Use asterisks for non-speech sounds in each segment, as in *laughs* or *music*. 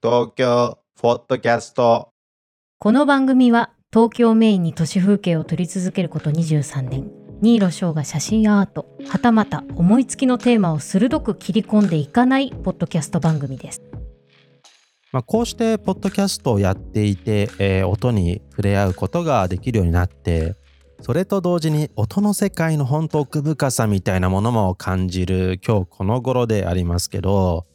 東京ポッドキャスト。この番組は東京メインに都市風景を撮り続けること23年。新納翔が写真アートはたまた思いつきのテーマを鋭く切り込んでいかないポッドキャスト番組です。まあ、こうしてポッドキャストをやっていて、えー音に触れ合うことができるようになってそれと同時に音の世界の本当奥深さみたいなものも感じる今日この頃でありますけど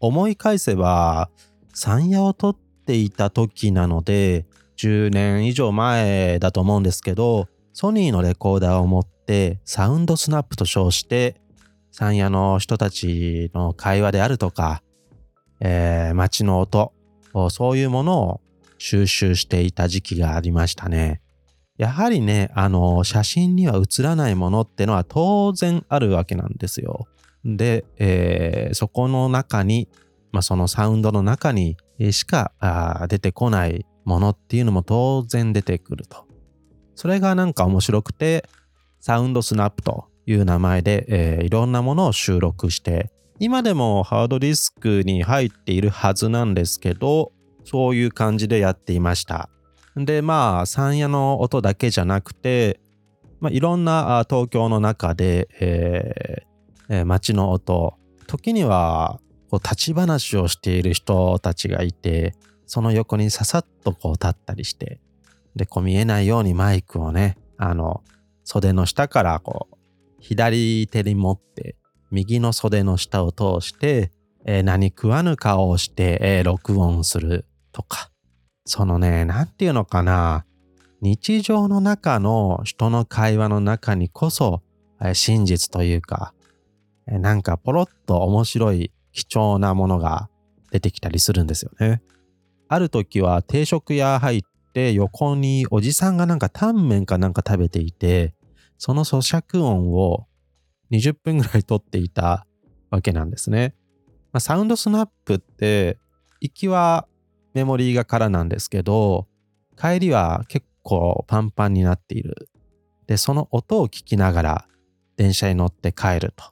思い返せば山野を撮っていた時なので10年以上前だと思うんですけどソニーのレコーダーを持ってサウンドスナップと称して山野の人たちの会話であるとかえー街の音、そういうものを収集していた時期がありましたね。やはりね、あの、写真には写らないものってのは当然あるわけなんですよ。で、えーそこの中に、まあ、そのサウンドの中にしか出てこないものっていうのも当然出てくると。それがなんか面白くて、サウンドスナップという名前で、えーいろんなものを収録して、今でもハードディスクに入っているはずなんですけど、そういう感じでやっていました。で、まあ、山野の音だけじゃなくて、まあ、いろんな東京の中で、えーえー街の音、時にはこう立ち話をしている人たちがいて、その横にささっとこう立ったりして、で、こう見えないようにマイクをね、あの、袖の下からこう、左手に持って、右の袖の下を通して、えー何食わぬ顔をして、えー録音するとか。そのね、なんていうのかな。日常の中の人の会話の中にこそ、えー真実というか、えーなんかポロッと面白い貴重なものが出てきたりするんですよね。ある時は定食屋入って横におじさんがなんかタンメンかなんか食べていて、その咀嚼音を20分ぐらい撮っていたわけなんですね。まあ、サウンドスナップって行きはメモリーが空なんですけど帰りは結構パンパンになっている。でその音を聞きながら電車に乗って帰ると。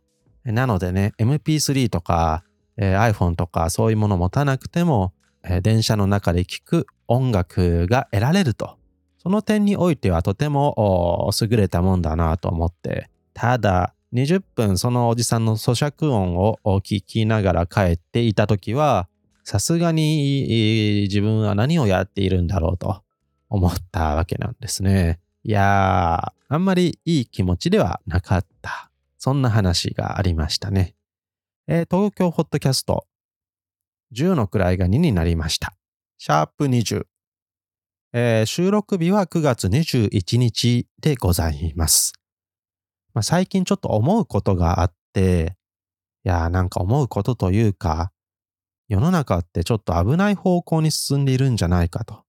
なのでね MP3 とか、えー iPhone とかそういうものを持たなくても、えー電車の中で聴く音楽が得られると。その点においてはとても優れたもんだなと思ってただ20分そのおじさんの咀嚼音を聞きながら帰っていた時はさすがに自分は何をやっているんだろうと思ったわけなんですね。いやーあんまりいい気持ちではなかった。そんな話がありましたね。えー東京ホットキャスト10の位が2になりました。シャープ20。えー収録日は9月21日でございます。まあ、最近ちょっと思うことがあって、いやーなんか思うことというか、世の中ってちょっと危ない方向に進んでいるんじゃないかと。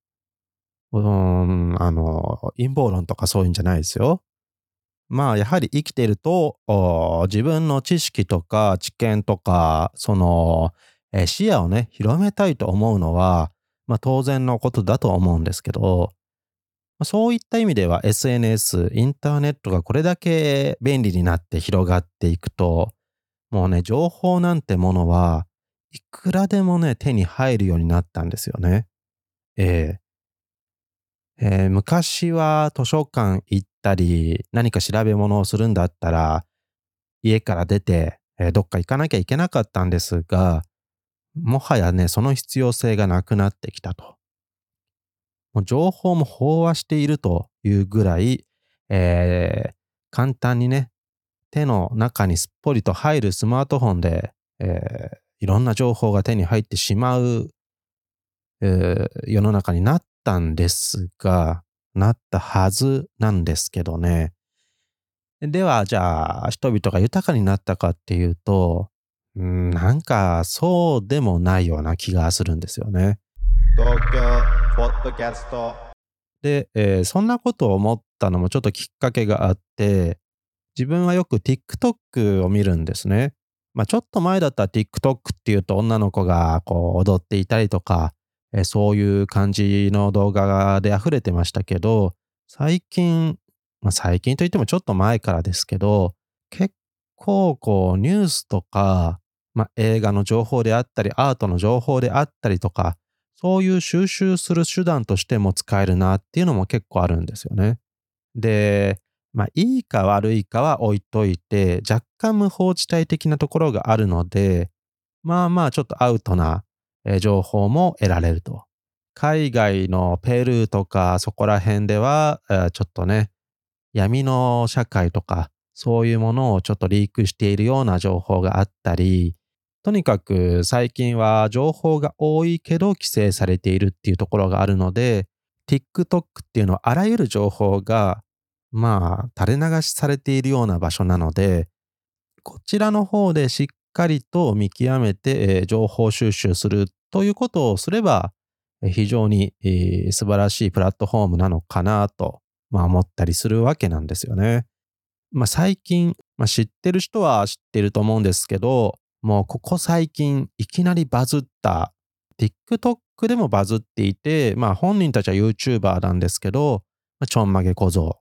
うん、あの、陰謀論とかそういうんじゃないですよ。まあやはり生きてると自分の知識とか知見とかその、えー視野をね広めたいと思うのは、まあ、当然のことだと思うんですけどまあそういった意味では SNS インターネットがこれだけ便利になって広がっていくともうね情報なんてものはいくらでもね手に入るようになったんですよね。えええー昔は図書館行ったり何か調べ物をするんだったら家から出て、えーどっか行かなきゃいけなかったんですがもはやねその必要性がなくなってきたと。もう情報も飽和しているというぐらい、えー簡単にね手の中にすっぽりと入るスマートフォンで、えーいろんな情報が手に入ってしまう、えー世の中になったんですが、なったはずなんですけどね。では、じゃあ、人々が豊かになったかっていうと、うんなんかそうでもないような気がするんですよね。東京ポッドキャストで、えーそんなことを思ったのもちょっときっかけがあって、自分はよく TikTok を見るんですね。まあちょっと前だったら TikTok っていうと女の子がこう踊っていたりとか、えそういう感じの動画で溢れてましたけど、最近、まあ最近といってもちょっと前からですけど、結構こうニュースとかまあ、映画の情報であったり、アートの情報であったりとか、そういう収集する手段としても使えるなっていうのも結構あるんですよね。で、まあ、いいか悪いかは置いといて、若干無法地帯的なところがあるので、まあまあちょっとアウトな情報も得られると。海外のペルーとかそこら辺では、ちょっとね、闇の社会とか、そういうものをちょっとリークしているような情報があったり、とにかく最近は情報が多いけど規制されているっていうところがあるので、TikTok っていうのはあらゆる情報がまあ垂れ流しされているような場所なので、こちらの方でしっかりと見極めて、え情報収集するということをすれば、非常に、えー、素晴らしいプラットフォームなのかなと、まあ、思ったりするわけなんですよね。まあ、最近、まあ、知ってる人は知ってると思うんですけど、もうここ最近いきなりバズった TikTok でもバズっていて、まあ本人たちは YouTuber なんですけど、まちょんまげ小僧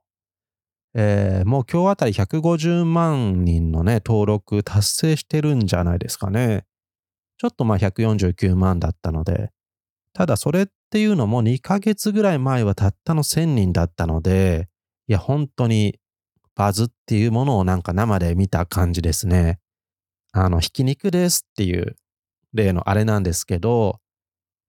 えー、もう今日あたり150万人のね、登録達成してるんじゃないですかね。ちょっとまあ149万だったので、ただそれっていうのも2ヶ月ぐらい前はたったの1000人だったので、いや本当にバズっていうものをなんか生で見た感じですね。あの、ひき肉ですっていう例のあれなんですけど、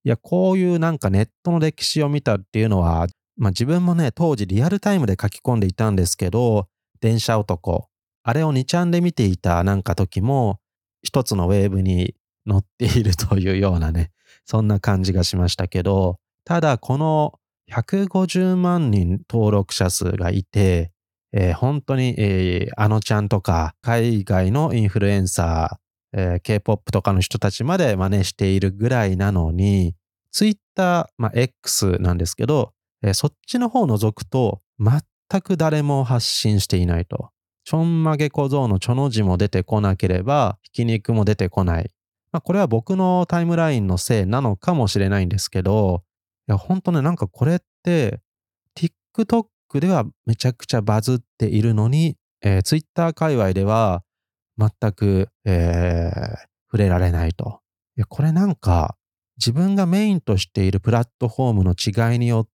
いや、こういうなんかネットの歴史を見たっていうのは、まあ自分もね、当時リアルタイムで書き込んでいたんですけど、電車男、あれを2ちゃんで見ていたなんか時も、一つのウェーブに乗っているというようなね、そんな感じがしましたけど、ただこの150万人登録者数がいて、えー、本当に、えー、あのちゃんとか海外のインフルエンサー、えー、K-POP とかの人たちまで真似しているぐらいなのに、Twitter、まあ、X なんですけど、えー、そっちの方を除くと、全く誰も発信していないと。ちょんまげ小僧のちょの字も出てこなければ、ひき肉も出てこない。まあ、これは僕のタイムラインのせいなのかもしれないんですけど、いや、ほんとね、なんかこれって、TikTok ではめちゃくちゃバズっているのに、えー、Twitter 界隈では全く、えー、触れられないと。いや、これなんか、自分がメインとしているプラットフォームの違いによっ、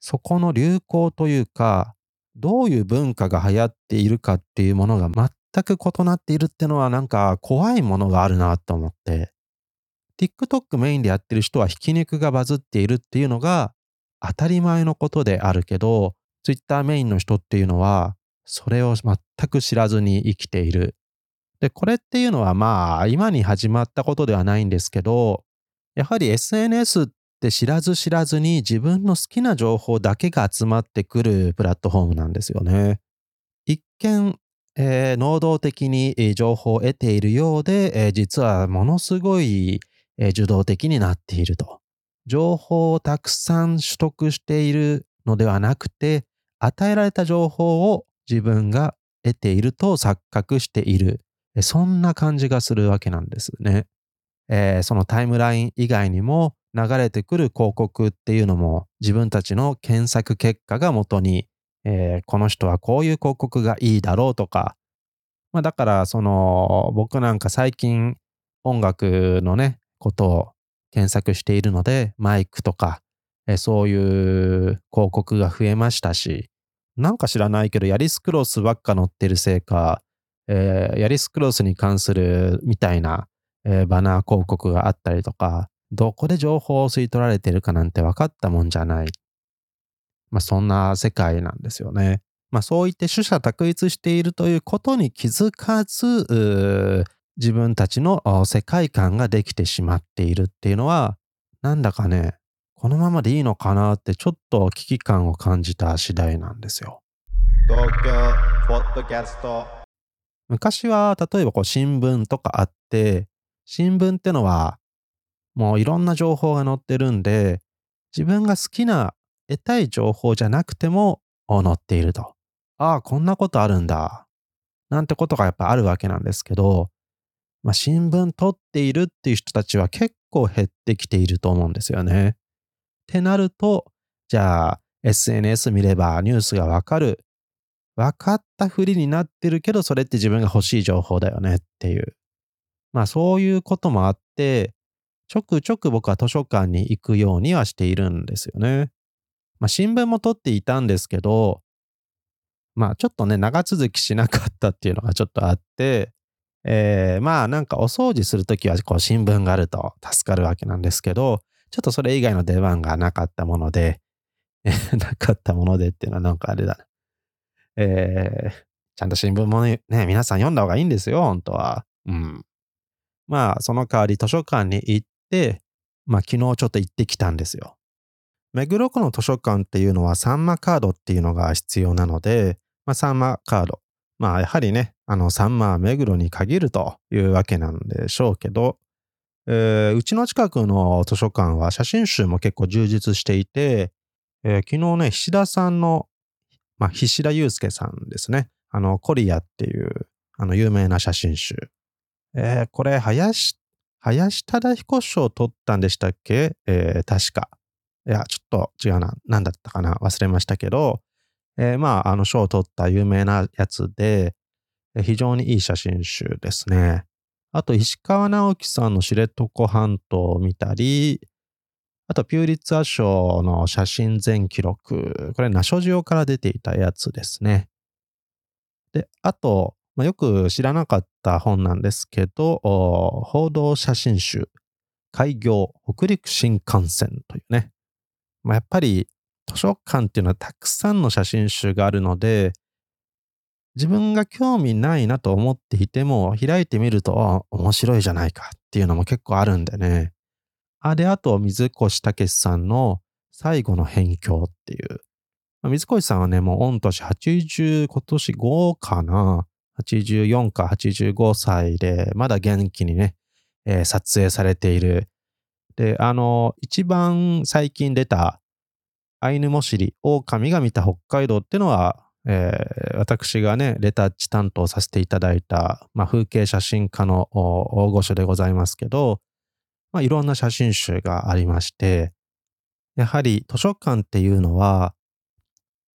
そこの流行というか、どういう文化が流行っているかっていうものが全く異なっているってのはなんか怖いものがあるなと思って、TikTok メインでやってる人はひき肉がバズっているっていうのが当たり前のことであるけど、Twitter メインの人っていうのはそれを全く知らずに生きている。で、これっていうのはまあ今に始まったことではないんですけど、やはり SNS っって知らず知らずに自分の好きな情報だけが集まってくるプラットフォームなんですよね。一見、えー、能動的に情報を得ているようで、えー、実はものすごい、えー、受動的になっていると。情報をたくさん取得しているのではなくて、与えられた情報を自分が得ていると錯覚している。そんな感じがするわけなんですね。えー、そのタイムライン以外にも流れてくる広告っていうのも自分たちの検索結果が元に、えー、この人はこういう広告がいいだろうとか、まあ、だからその僕なんか最近音楽のねことを検索しているのでマイクとか、えー、そういう広告が増えましたしなんか知らないけどヤリスクロスばっか載ってるせいか、えー、ヤリスクロスに関するみたいなえー、バナー広告があったりとか、どこで情報を吸い取られてるかなんて分かったもんじゃない。まあそんな世界なんですよね。まあそう言って取捨択一しているということに気づかず、自分たちの世界観ができてしまっているっていうのは、なんだかね、このままでいいのかなってちょっと危機感を感じた次第なんですよ。東京ポッドキャスト昔は例えばこう新聞とかあって新聞ってのは、もういろんな情報が載ってるんで、自分が好きな得たい情報じゃなくても載っていると。ああ、こんなことあるんだ。なんてことがやっぱあるわけなんですけど、まあ、新聞取っているっていう人たちは結構減ってきていると思うんですよね。ってなると、じゃあ SNS 見ればニュースがわかる。分かったふりになってるけど、それって自分が欲しい情報だよねっていう。まあそういうこともあって、ちょくちょく僕は図書館に行くようにはしているんですよね。まあ新聞も取っていたんですけど、まあちょっとね、長続きしなかったっていうのがちょっとあって、えーまあなんかお掃除するときはこう新聞があると助かるわけなんですけど、ちょっとそれ以外の出番がなかったもので、*laughs* なかったものでっていうのはなんかあれだな。えーちゃんと新聞もね、ね皆さん読んだ方がいいんですよ、本当は。うん。まあ、その代わり図書館に行っ、まあ、昨日ちょっと行ってきたんですよ。目黒区の図書館っていうのはサンマカードっていうのが必要なので、まあ、サンマカード。まあ、やはりね、あの、サンマは目黒に限るというわけなんでしょうけど、えーうちの近くの図書館は写真集も結構充実していて、えー昨日ね、菱田さんの、まあ、菱田祐介さんですね。あの、コリアっていう、あの、有名な写真集。えーこれ、林、林忠彦賞を取ったんでしたっけ？えー確か。いや、ちょっと違うな。何だったかな？忘れましたけど、えーまあ、あの賞を取った有名なやつで、非常にいい写真集ですね。あと、石川直樹さんの知床半島を見たり、あと、ピューリッツァー賞の写真全記録。これ、ナショジオから出ていたやつですね。で、あと、まあ、よく知らなかった本なんですけど、報道写真集、開業北陸新幹線というね。まあ、やっぱり図書館っていうのはたくさんの写真集があるので、自分が興味ないなと思っていても、開いてみると、面白いじゃないかっていうのも結構あるんでね。あ、で、あと、水越武さんの最後の辺境っていう。水越さんはね、もう御年80、今年5かな。84か85歳で、まだ元気にね、えー撮影されている。で、あの、一番最近出た、アイヌモシリ、狼が見た北海道っていうのは、えー私がね、レタッチ担当させていただいた、まあ、風景写真家の大御所でございますけど、まあ、いろんな写真集がありまして、やはり図書館っていうのは、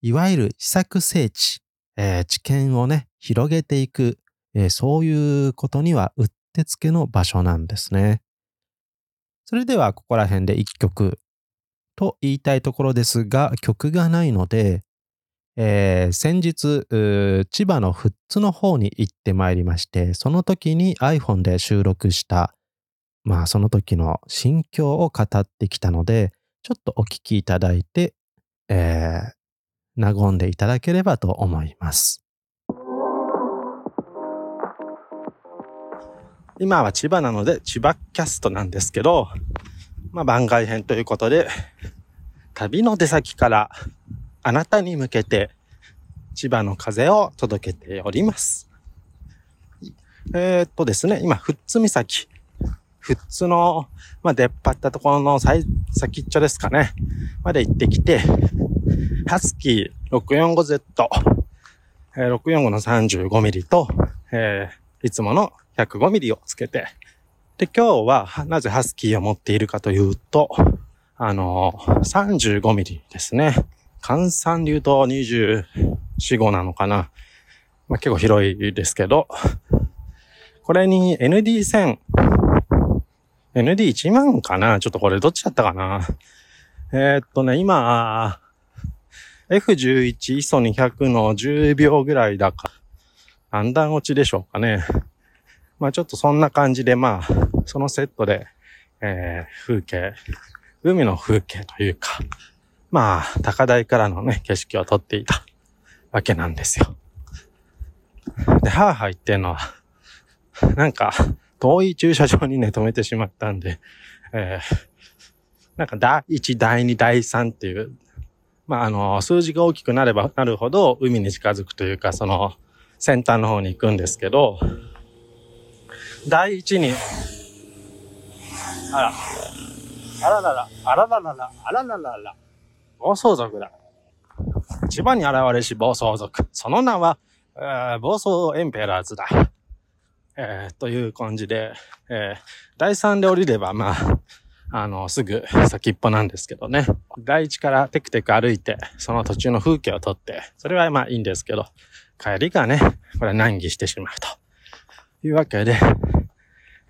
いわゆる試作聖地、えー知見をね、広げていく、えーそういうことにはうってつけの場所なんですね。それでは、ここら辺で一曲と言いたいところですが、曲がないので、えー先日、千葉の富津の方に行ってまいりまして、その時に iPhone で収録した、まあその時の心境を語ってきたので、ちょっとお聞きいただいて、えー和んでいただければと思います。今は千葉なので千葉キャストなんですけど、まあ番外編ということで、旅の出先からあなたに向けて千葉の風を届けております。えー、っとですね、今、富津岬。富津の、まあ、出っ張ったところの最先っちょですかね。まで行ってきて、ハスキー 645Z、えー645の 35mm と、えーいつもの 105mm をつけて、で、今日はなぜハスキーを持っているかというと、あの 35mm ですね。換算流と24、5なのかな。まあ、結構広いですけど、これに ND1000、ND1 万かなちょっとこれどっちだったかなえーっとね、今、F11 ISO200 の10秒ぐらいだか、判断落ちでしょうかね。まあちょっとそんな感じで、まあ、そのセットで、えー風景、海の風景というか、まあ、高台からのね、景色を撮っていたわけなんですよ。で、はぁはぁ言ってんのは、なんか、遠い駐車場にね、止めてしまったんで、えーなんか、第1、第2、第3っていう、まあ、あの、数字が大きくなればなるほど、海に近づくというか、その、先端の方に行くんですけど、第1に、あら、あららら、あらららら、あらららら、暴走族だ。千葉に現れし暴走族。その名は、えー暴走エンペラーズだ。えーという感じで、えー第3で降りれば、まあ、あの、すぐ先っぽなんですけどね。第1からテクテク歩いて、その途中の風景を撮って、それはまあいいんですけど、帰りがね、これ難儀してしまうと。いうわけで、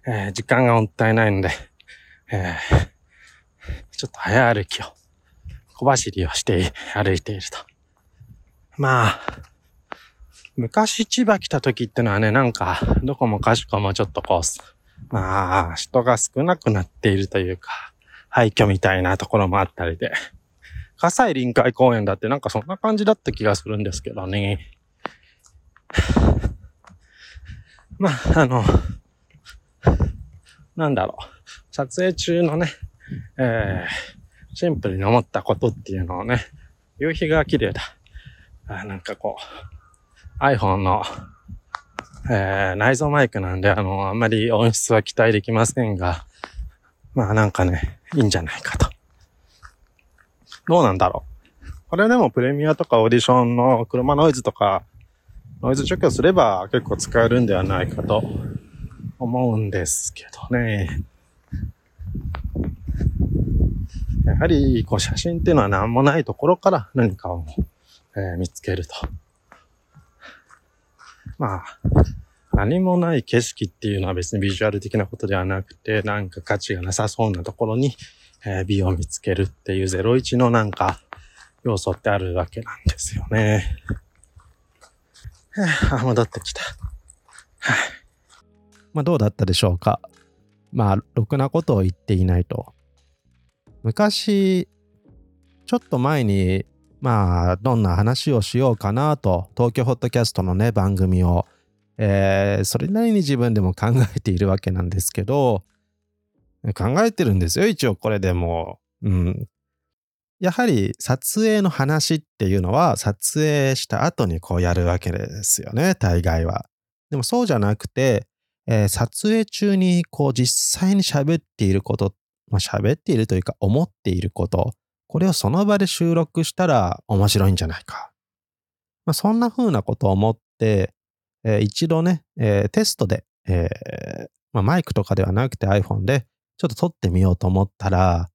えー時間がもったいないので、えーちょっと早歩きを、小走りをして歩いていると。まあ、昔千葉来た時ってのはね、なんか、どこもかしこもちょっとこう、まあ、人が少なくなっているというか、廃墟みたいなところもあったりで、葛西臨海公園だってなんかそんな感じだった気がするんですけどね。まあ、あの、なんだろう。撮影中のね、えー、シンプルに思ったことっていうのをね、夕日が綺麗だ。あなんかこう、iPhone の、えー、内蔵マイクなんで、あの、あんまり音質は期待できませんが、まあなんかね、いいんじゃないかと。どうなんだろう。これでもプレミアとかオーディションの車ノイズとか、ノイズ除去すれば結構使えるんではないかと思うんですけどね。やはり、こう写真っていうのは何もないところから何かを、えー見つけると。まあ、何もない景色っていうのは別にビジュアル的なことではなくて、なんか価値がなさそうなところに、えー美を見つけるっていう01のなんか要素ってあるわけなんですよね。あ、戻ってきた。まあどうだったでしょうか。まあ、ろくなことを言っていないと。昔、ちょっと前に、まあ、どんな話をしようかなと、東京ホットキャストのね、番組を、えーそれなりに自分でも考えているわけなんですけど、考えてるんですよ、一応これでも。うん。やはり撮影の話っていうのは撮影した後にこうやるわけですよね、大概は。でもそうじゃなくて、えー撮影中にこう実際に喋っていること、まあ、喋っているというか思っていること、これをその場で収録したら面白いんじゃないか。まあ、そんな風なことを思って、えー一度ね、えーテストで、えーまあ、マイクとかではなくて iPhone でちょっと撮ってみようと思ったら、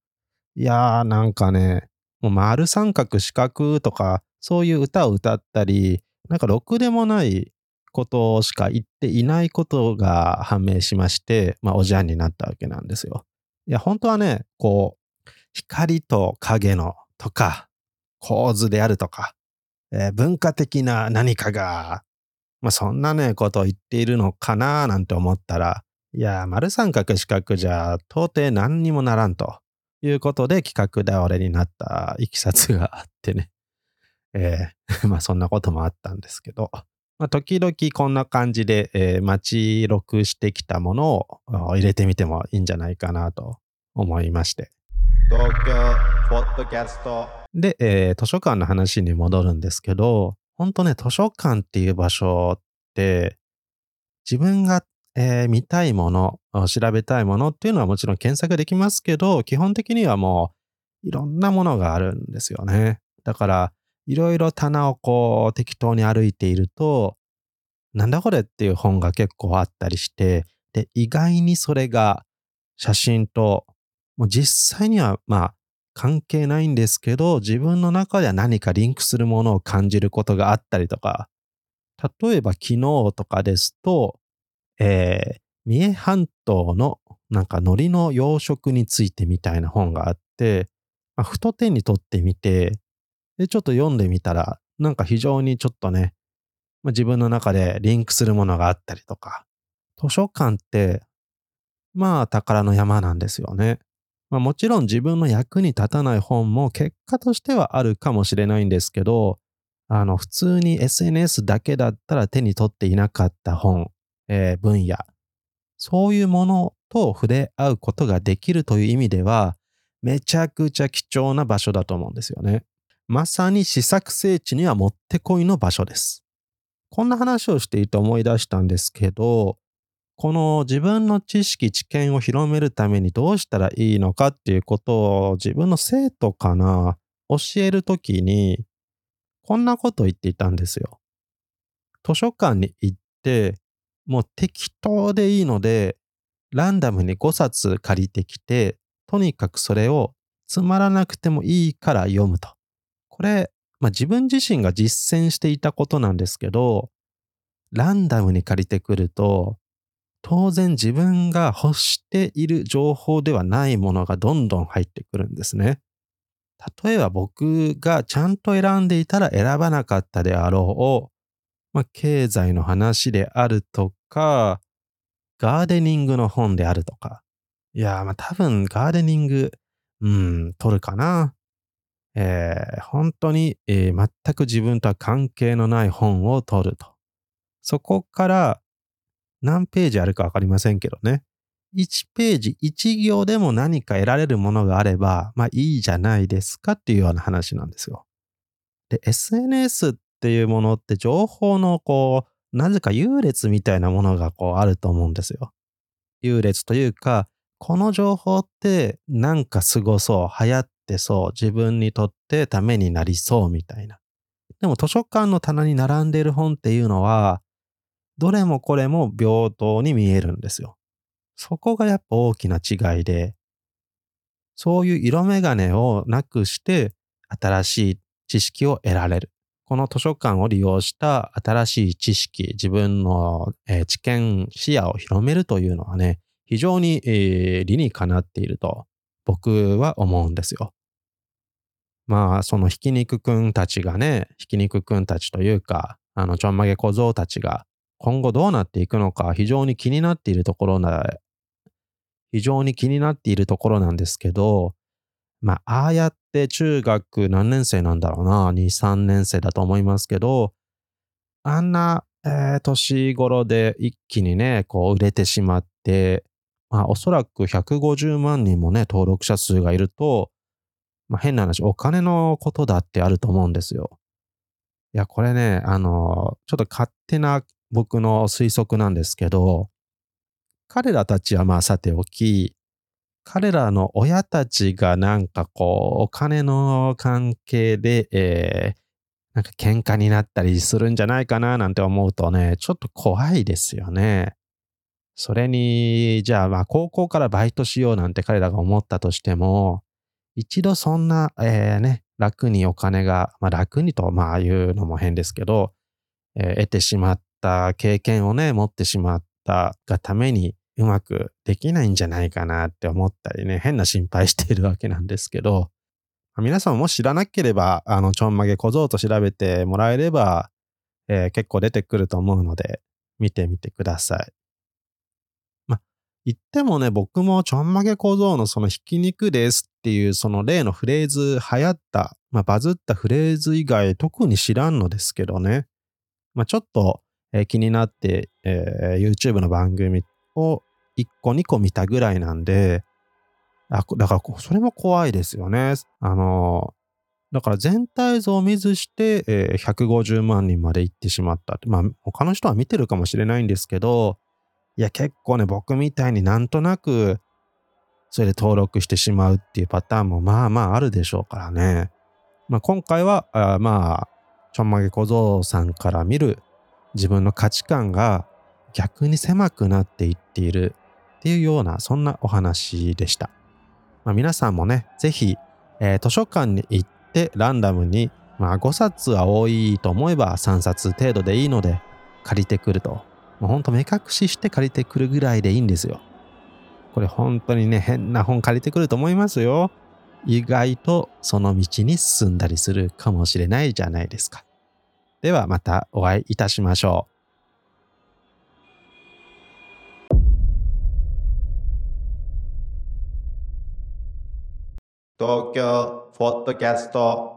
いやーなんかね、もう丸三角四角とかそういう歌を歌ったり、なんかろくでもないことしか言っていないことが判明しまして、まあ、おじゃんになったわけなんですよ。いや、本当はね、こう、光と影のとか、構図であるとか、えー文化的な何かが、まあ、そんなね、ことを言っているのかななんて思ったら、いや、丸三角四角じゃ到底何にもならんということで企画倒れになったいきさつがあってね。えー *laughs* まあそんなこともあったんですけど、まあ、時々こんな感じで、えー、待ち録してきたものをあ入れてみてもいいんじゃないかなと思いまして。東京ポッドキャストで、えー図書館の話に戻るんですけど、本当ね、図書館っていう場所って、自分が、えー見たいもの、あ調べたいものっていうのはもちろん検索できますけど、基本的にはもういろんなものがあるんですよね。だから、いろいろ棚をこう適当に歩いていると、なんだこれっていう本が結構あったりして、で、意外にそれが写真と、もう実際にはまあ関係ないんですけど、自分の中では何かリンクするものを感じることがあったりとか、例えば昨日とかですと、えー三重半島のなんか海苔の養殖についてみたいな本があって、まあ、ふと手に取ってみて、で、ちょっと読んでみたら、なんか非常にちょっとね、まあ、自分の中でリンクするものがあったりとか、図書館って、まあ宝の山なんですよね。まあ、もちろん自分の役に立たない本も結果としてはあるかもしれないんですけど、あの、普通に SNS だけだったら手に取っていなかった本、えー分野、そういうものと触れ合うことができるという意味では、めちゃくちゃ貴重な場所だと思うんですよね。まさに試作聖地にはもってこいの場所です。こんな話をしていて思い出したんですけど、この自分の知識、知見を広めるためにどうしたらいいのかっていうことを自分の生徒かな、教えるときに、こんなことを言っていたんですよ。図書館に行って、もう適当でいいので、ランダムに5冊借りてきて、とにかくそれをつまらなくてもいいから読むと。これ、まあ、自分自身が実践していたことなんですけど、ランダムに借りてくると、当然自分が欲している情報ではないものがどんどん入ってくるんですね。例えば僕がちゃんと選んでいたら選ばなかったであろう、まあ、経済の話であるとか、ガーデニングの本であるとか。いや、まあ多分ガーデニング、うん、取るかな。えー、本当に、えー全く自分とは関係のない本を取ると。そこから何ページあるかわかりませんけどね。1ページ、1行でも何か得られるものがあれば、まあいいじゃないですかっていうような話なんですよ。で、SNS っていうものって情報のこう、なぜか優劣みたいなものがこうあると思うんですよ。優劣というか、この情報ってなんかすごそう、流行ってそう、自分にとってためになりそうみたいな。でも図書館の棚に並んでいる本っていうのは、どれもこれも平等に見えるんですよ。そこがやっぱ大きな違いで、そういう色眼鏡をなくして新しい知識を得られる。この図書館を利用した新しい知識、自分の、え知見、視野を広めるというのはね、非常に、え理にかなっていると僕は思うんですよ。まあ、そのひき肉くんたちがね、ひき肉くんたちというか、あの、ちょんまげ小僧たちが今後どうなっていくのか非常に気になっているところな、非常に気になっているところなんですけど、まあ、ああやって中学何年生なんだろうな、2、3年生だと思いますけど、あんな、えー年頃で一気にね、こう売れてしまって、まあ、おそらく150万人もね、登録者数がいると、まあ、変な話、お金のことだってあると思うんですよ。いや、これね、あの、ちょっと勝手な僕の推測なんですけど、彼らたちはまあさておき、彼らの親たちがなんかこう、お金の関係で、えーなんか喧嘩になったりするんじゃないかななんて思うとね、ちょっと怖いですよね。それに、じゃあまあ高校からバイトしようなんて彼らが思ったとしても、一度そんな、えーね、楽にお金が、まあ楽にとまあ言うのも変ですけど、えー得てしまった経験をね、持ってしまったがためにうまくできないんじゃないかなって思ったりね、変な心配しているわけなんですけど、皆さんも知らなければ、あの、ちょんまげ小僧と調べてもらえれば、えー結構出てくると思うので、見てみてください。言ってもね、僕もちょんまげ小僧のそのひき肉ですっていうその例のフレーズ流行った、まあ、バズったフレーズ以外特に知らんのですけどね。まあ、ちょっと、えー気になって、えー YouTube の番組を1個2個見たぐらいなんで、あだからそれも怖いですよね。あのだから全体像を見ずして、えー150万人まで行ってしまった。まあ他の人は見てるかもしれないんですけど、いや結構ね僕みたいになんとなくそれで登録してしまうっていうパターンもまあまああるでしょうからね。まあ今回はあまあちょんまげ小僧さんから見る自分の価値観が逆に狭くなっていっているっていうようなそんなお話でした。まあ、皆さんもね、ぜひ、えー図書館に行ってランダムに、まあ、5冊は多いと思えば3冊程度でいいので借りてくると。もうほんと目隠しして借りてくるぐらいでいいんですよ。これ本当にね、変な本借りてくると思いますよ。意外とその道に進んだりするかもしれないじゃないですか。ではまたお会いいたしましょう。東京ポッドキャスト